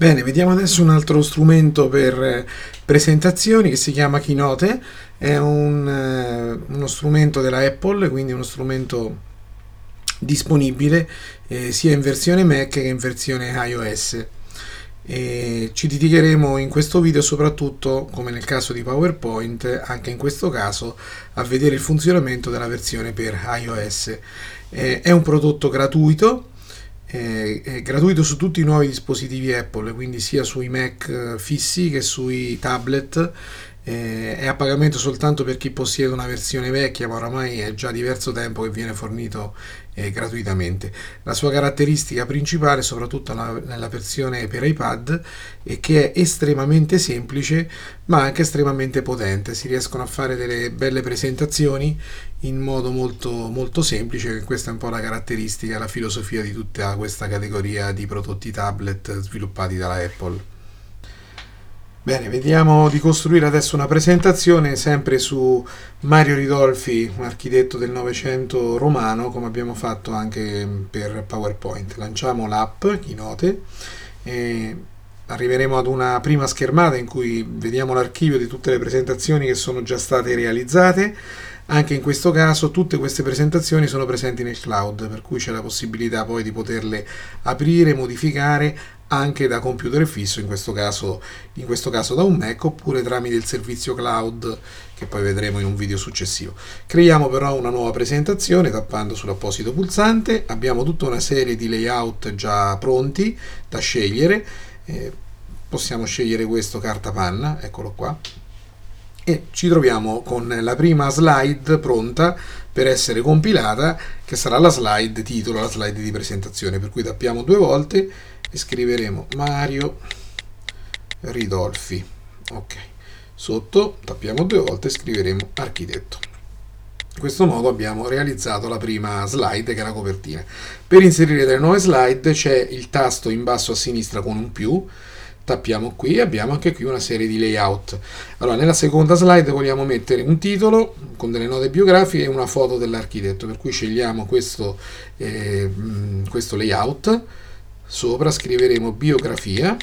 Bene, vediamo adesso un altro strumento per eh, presentazioni che si chiama Keynote, è un, eh, uno strumento della Apple, quindi uno strumento disponibile eh, sia in versione Mac che in versione iOS. E ci dedicheremo in questo video soprattutto, come nel caso di PowerPoint, anche in questo caso a vedere il funzionamento della versione per iOS. Eh, è un prodotto gratuito è, gratuito su tutti i nuovi dispositivi Apple, quindi sia sui Mac eh, fissi che sui tablet. Eh, è a pagamento soltanto per chi possiede una versione vecchia, ma oramai è già diverso tempo che viene fornito eh, gratuitamente. La sua caratteristica principale, soprattutto nella, nella versione per iPad, è che è estremamente semplice, ma anche estremamente potente. Si riescono a fare delle belle presentazioni in modo molto, molto semplice, questa è un po' la caratteristica, la filosofia di tutta questa categoria di prodotti tablet sviluppati dalla Apple. Bene, vediamo di costruire adesso una presentazione sempre su Mario Ridolfi, un architetto del Novecento romano, come abbiamo fatto anche per PowerPoint. Lanciamo l'app Keynote e arriveremo ad una prima schermata in cui vediamo l'archivio di tutte le presentazioni che sono già state realizzate anche in questo caso tutte queste presentazioni sono presenti nel cloud, per cui c'è la possibilità poi di poterle aprire, modificare anche da computer fisso, in questo caso, in questo caso da un Mac, oppure tramite il servizio cloud che poi vedremo in un video successivo. Creiamo però una nuova presentazione tappando sull'apposito pulsante, abbiamo tutta una serie di layout già pronti da scegliere, eh, possiamo scegliere questo carta panna, eccolo qua, e ci troviamo con la prima slide pronta per essere compilata che sarà la slide titolo, la slide di presentazione per cui tappiamo due volte e scriveremo Mario Ridolfi. Ok sotto tappiamo due volte e scriveremo architetto. In questo modo abbiamo realizzato la prima slide che è la copertina. Per inserire delle nuove slide c'è il tasto in basso a sinistra con un più tappiamo qui abbiamo anche qui una serie di layout. Allora nella seconda slide vogliamo mettere un titolo con delle note biografiche e una foto dell'architetto per cui scegliamo questo, eh, questo layout. Sopra scriveremo biografia.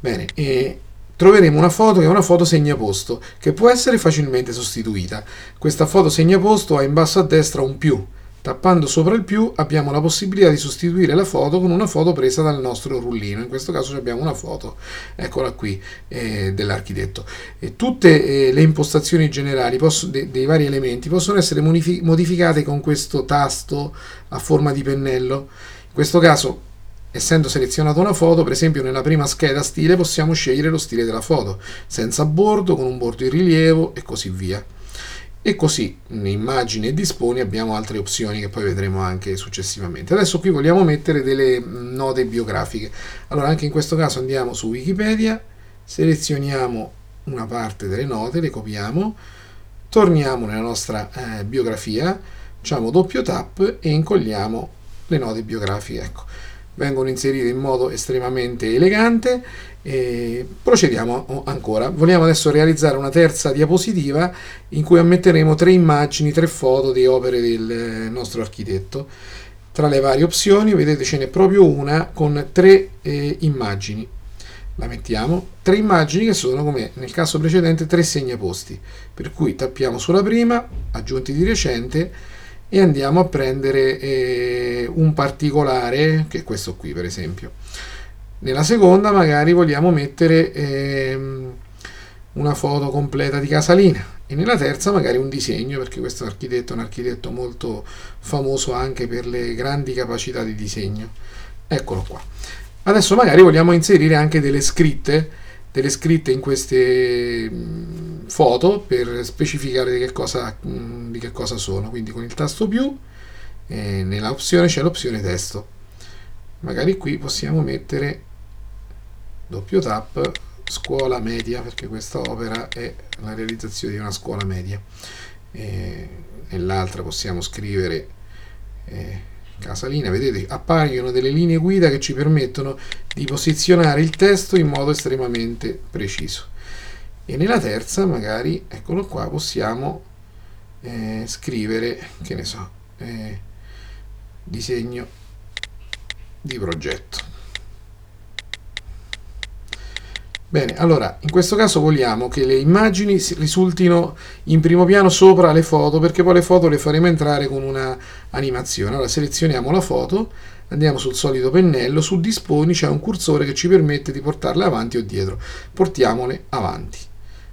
Bene e troveremo una foto che è una foto segnaposto che può essere facilmente sostituita. Questa foto segnaposto ha in basso a destra un più Tappando sopra il più abbiamo la possibilità di sostituire la foto con una foto presa dal nostro rullino, in questo caso abbiamo una foto, eccola qui, eh, dell'architetto. E tutte eh, le impostazioni generali posso, de, dei vari elementi possono essere modificate con questo tasto a forma di pennello. In questo caso, essendo selezionata una foto, per esempio nella prima scheda stile possiamo scegliere lo stile della foto, senza bordo, con un bordo in rilievo e così via e così in immagini e disponi abbiamo altre opzioni che poi vedremo anche successivamente. Adesso qui vogliamo mettere delle note biografiche. Allora anche in questo caso andiamo su wikipedia selezioniamo una parte delle note le copiamo torniamo nella nostra eh, biografia facciamo doppio tap e incolliamo le note biografiche ecco vengono inserite in modo estremamente elegante e procediamo ancora. Vogliamo adesso realizzare una terza diapositiva in cui ammetteremo tre immagini, tre foto di opere del nostro architetto. Tra le varie opzioni, vedete ce n'è proprio una con tre eh, immagini. La mettiamo, tre immagini che sono come nel caso precedente tre segnaposti. Per cui tappiamo sulla prima, aggiunti di recente e andiamo a prendere eh, un particolare, che è questo qui per esempio nella seconda magari vogliamo mettere ehm, una foto completa di Casalina e nella terza magari un disegno perché questo architetto è un architetto molto famoso anche per le grandi capacità di disegno. Eccolo qua. Adesso magari vogliamo inserire anche delle scritte, delle scritte in queste mm, foto per specificare di che cosa, di che cosa sono. Quindi con il tasto più eh, nella opzione c'è l'opzione testo. Magari qui possiamo mettere doppio tap scuola media perché questa opera è la realizzazione di una scuola media e nell'altra possiamo scrivere eh, casalina vedete appaiono delle linee guida che ci permettono di posizionare il testo in modo estremamente preciso e nella terza magari eccolo qua possiamo eh, scrivere che ne so eh, disegno di progetto Bene, allora in questo caso vogliamo che le immagini risultino in primo piano sopra le foto perché poi le foto le faremo entrare con una animazione. Allora selezioniamo la foto, andiamo sul solito pennello, su disponi c'è un cursore che ci permette di portarle avanti o dietro. Portiamole avanti.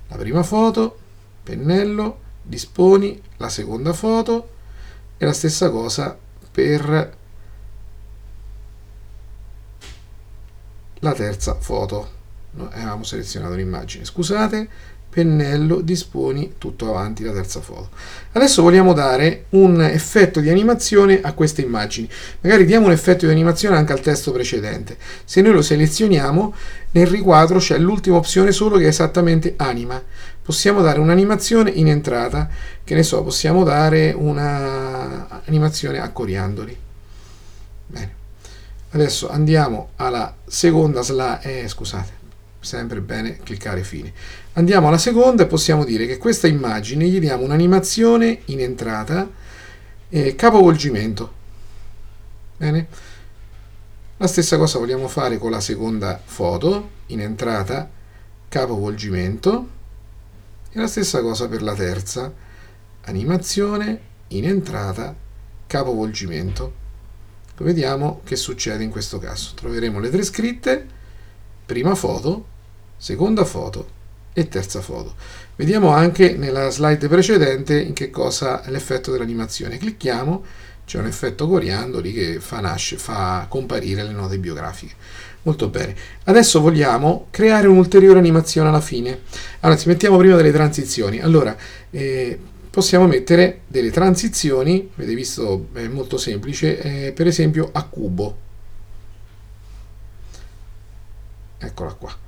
La prima foto, pennello, disponi, la seconda foto e la stessa cosa per la terza foto no, avevamo selezionato l'immagine scusate pennello disponi tutto avanti la terza foto. Adesso vogliamo dare un effetto di animazione a queste immagini. Magari diamo un effetto di animazione anche al testo precedente. Se noi lo selezioniamo nel riquadro c'è l'ultima opzione solo che è esattamente anima. Possiamo dare un'animazione in entrata che ne so possiamo dare un'animazione a coriandoli. Bene. Adesso andiamo alla seconda slide eh, scusate sempre bene cliccare fine. Andiamo alla seconda e possiamo dire che questa immagine gli diamo un'animazione in entrata e capovolgimento. Bene? La stessa cosa vogliamo fare con la seconda foto, in entrata, capovolgimento e la stessa cosa per la terza, animazione, in entrata, capovolgimento. Vediamo che succede in questo caso. Troveremo le tre scritte, prima foto, seconda foto e terza foto. Vediamo anche nella slide precedente in che cosa è l'effetto dell'animazione. Clicchiamo, c'è un effetto coriandoli che fa, nasce, fa comparire le note biografiche. Molto bene. Adesso vogliamo creare un'ulteriore animazione alla fine. Anzi, mettiamo prima delle transizioni. Allora, eh, possiamo mettere delle transizioni, avete visto, è molto semplice, eh, per esempio a cubo. Eccola qua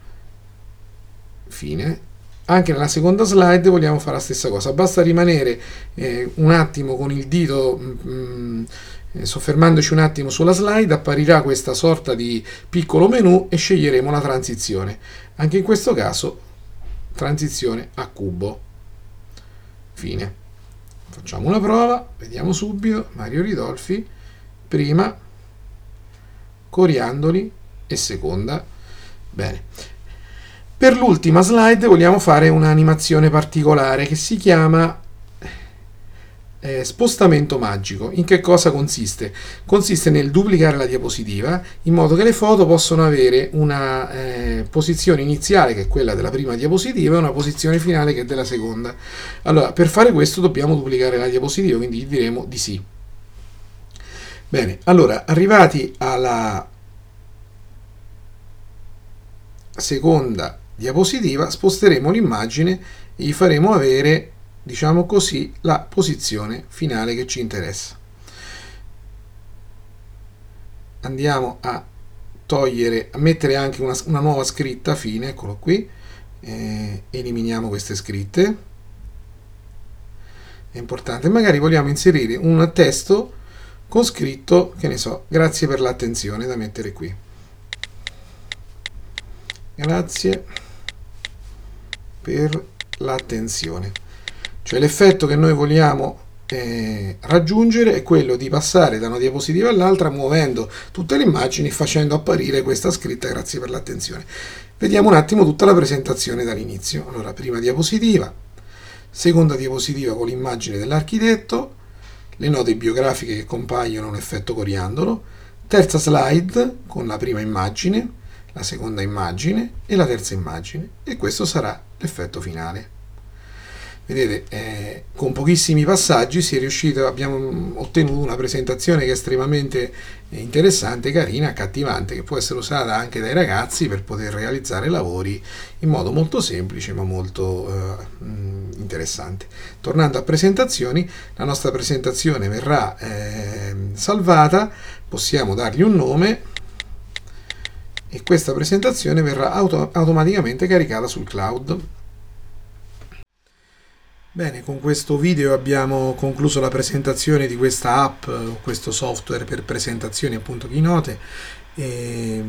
fine. Anche nella seconda slide vogliamo fare la stessa cosa, basta rimanere eh, un attimo con il dito, mh, mm, eh, soffermandoci un attimo sulla slide, apparirà questa sorta di piccolo menu e sceglieremo la transizione. Anche in questo caso, transizione a cubo. Fine. Facciamo una prova, vediamo subito, Mario Ridolfi, prima, Coriandoli e seconda. Bene. Per l'ultima slide vogliamo fare un'animazione particolare che si chiama eh, spostamento magico. In che cosa consiste? Consiste nel duplicare la diapositiva in modo che le foto possano avere una eh, posizione iniziale che è quella della prima diapositiva e una posizione finale che è della seconda. Allora, per fare questo dobbiamo duplicare la diapositiva, quindi diremo di sì. Bene, allora, arrivati alla seconda diapositiva sposteremo l'immagine e gli faremo avere diciamo così la posizione finale che ci interessa. Andiamo a togliere a mettere anche una, una nuova scritta fine eccolo qui. Eh, eliminiamo queste scritte. È importante. Magari vogliamo inserire un testo con scritto che ne so grazie per l'attenzione da mettere qui grazie per l'attenzione. Cioè l'effetto che noi vogliamo eh, raggiungere è quello di passare da una diapositiva all'altra muovendo tutte le immagini facendo apparire questa scritta grazie per l'attenzione. Vediamo un attimo tutta la presentazione dall'inizio. Allora, prima diapositiva, seconda diapositiva con l'immagine dell'architetto, le note biografiche che compaiono un effetto coriandolo, terza slide con la prima immagine, la seconda immagine e la terza immagine e questo sarà l'effetto finale. Vedete, eh, con pochissimi passaggi riuscito, abbiamo ottenuto una presentazione che è estremamente interessante, carina, accattivante, che può essere usata anche dai ragazzi per poter realizzare lavori in modo molto semplice ma molto eh, interessante. Tornando a presentazioni, la nostra presentazione verrà eh, salvata, possiamo dargli un nome, e questa presentazione verrà auto automaticamente caricata sul cloud. Bene, con questo video abbiamo concluso la presentazione di questa app, questo software per presentazioni appunto Keynote. E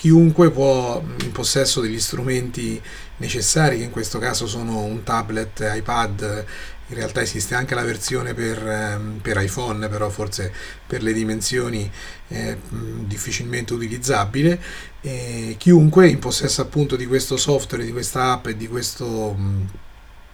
chiunque può, in possesso degli strumenti necessari, che in questo caso sono un tablet, iPad, in realtà esiste anche la versione per, ehm, per iPhone, però forse per le dimensioni è difficilmente utilizzabile. E chiunque in possesso appunto di questo software, di questa app e di questo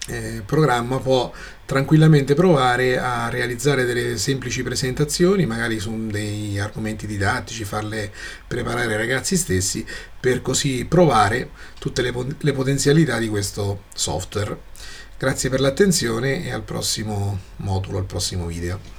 eh, programma può tranquillamente provare a realizzare delle semplici presentazioni, magari su dei argomenti didattici, farle preparare ai ragazzi stessi, per così provare tutte le, le potenzialità di questo software. Grazie per l'attenzione e al prossimo modulo, al prossimo video.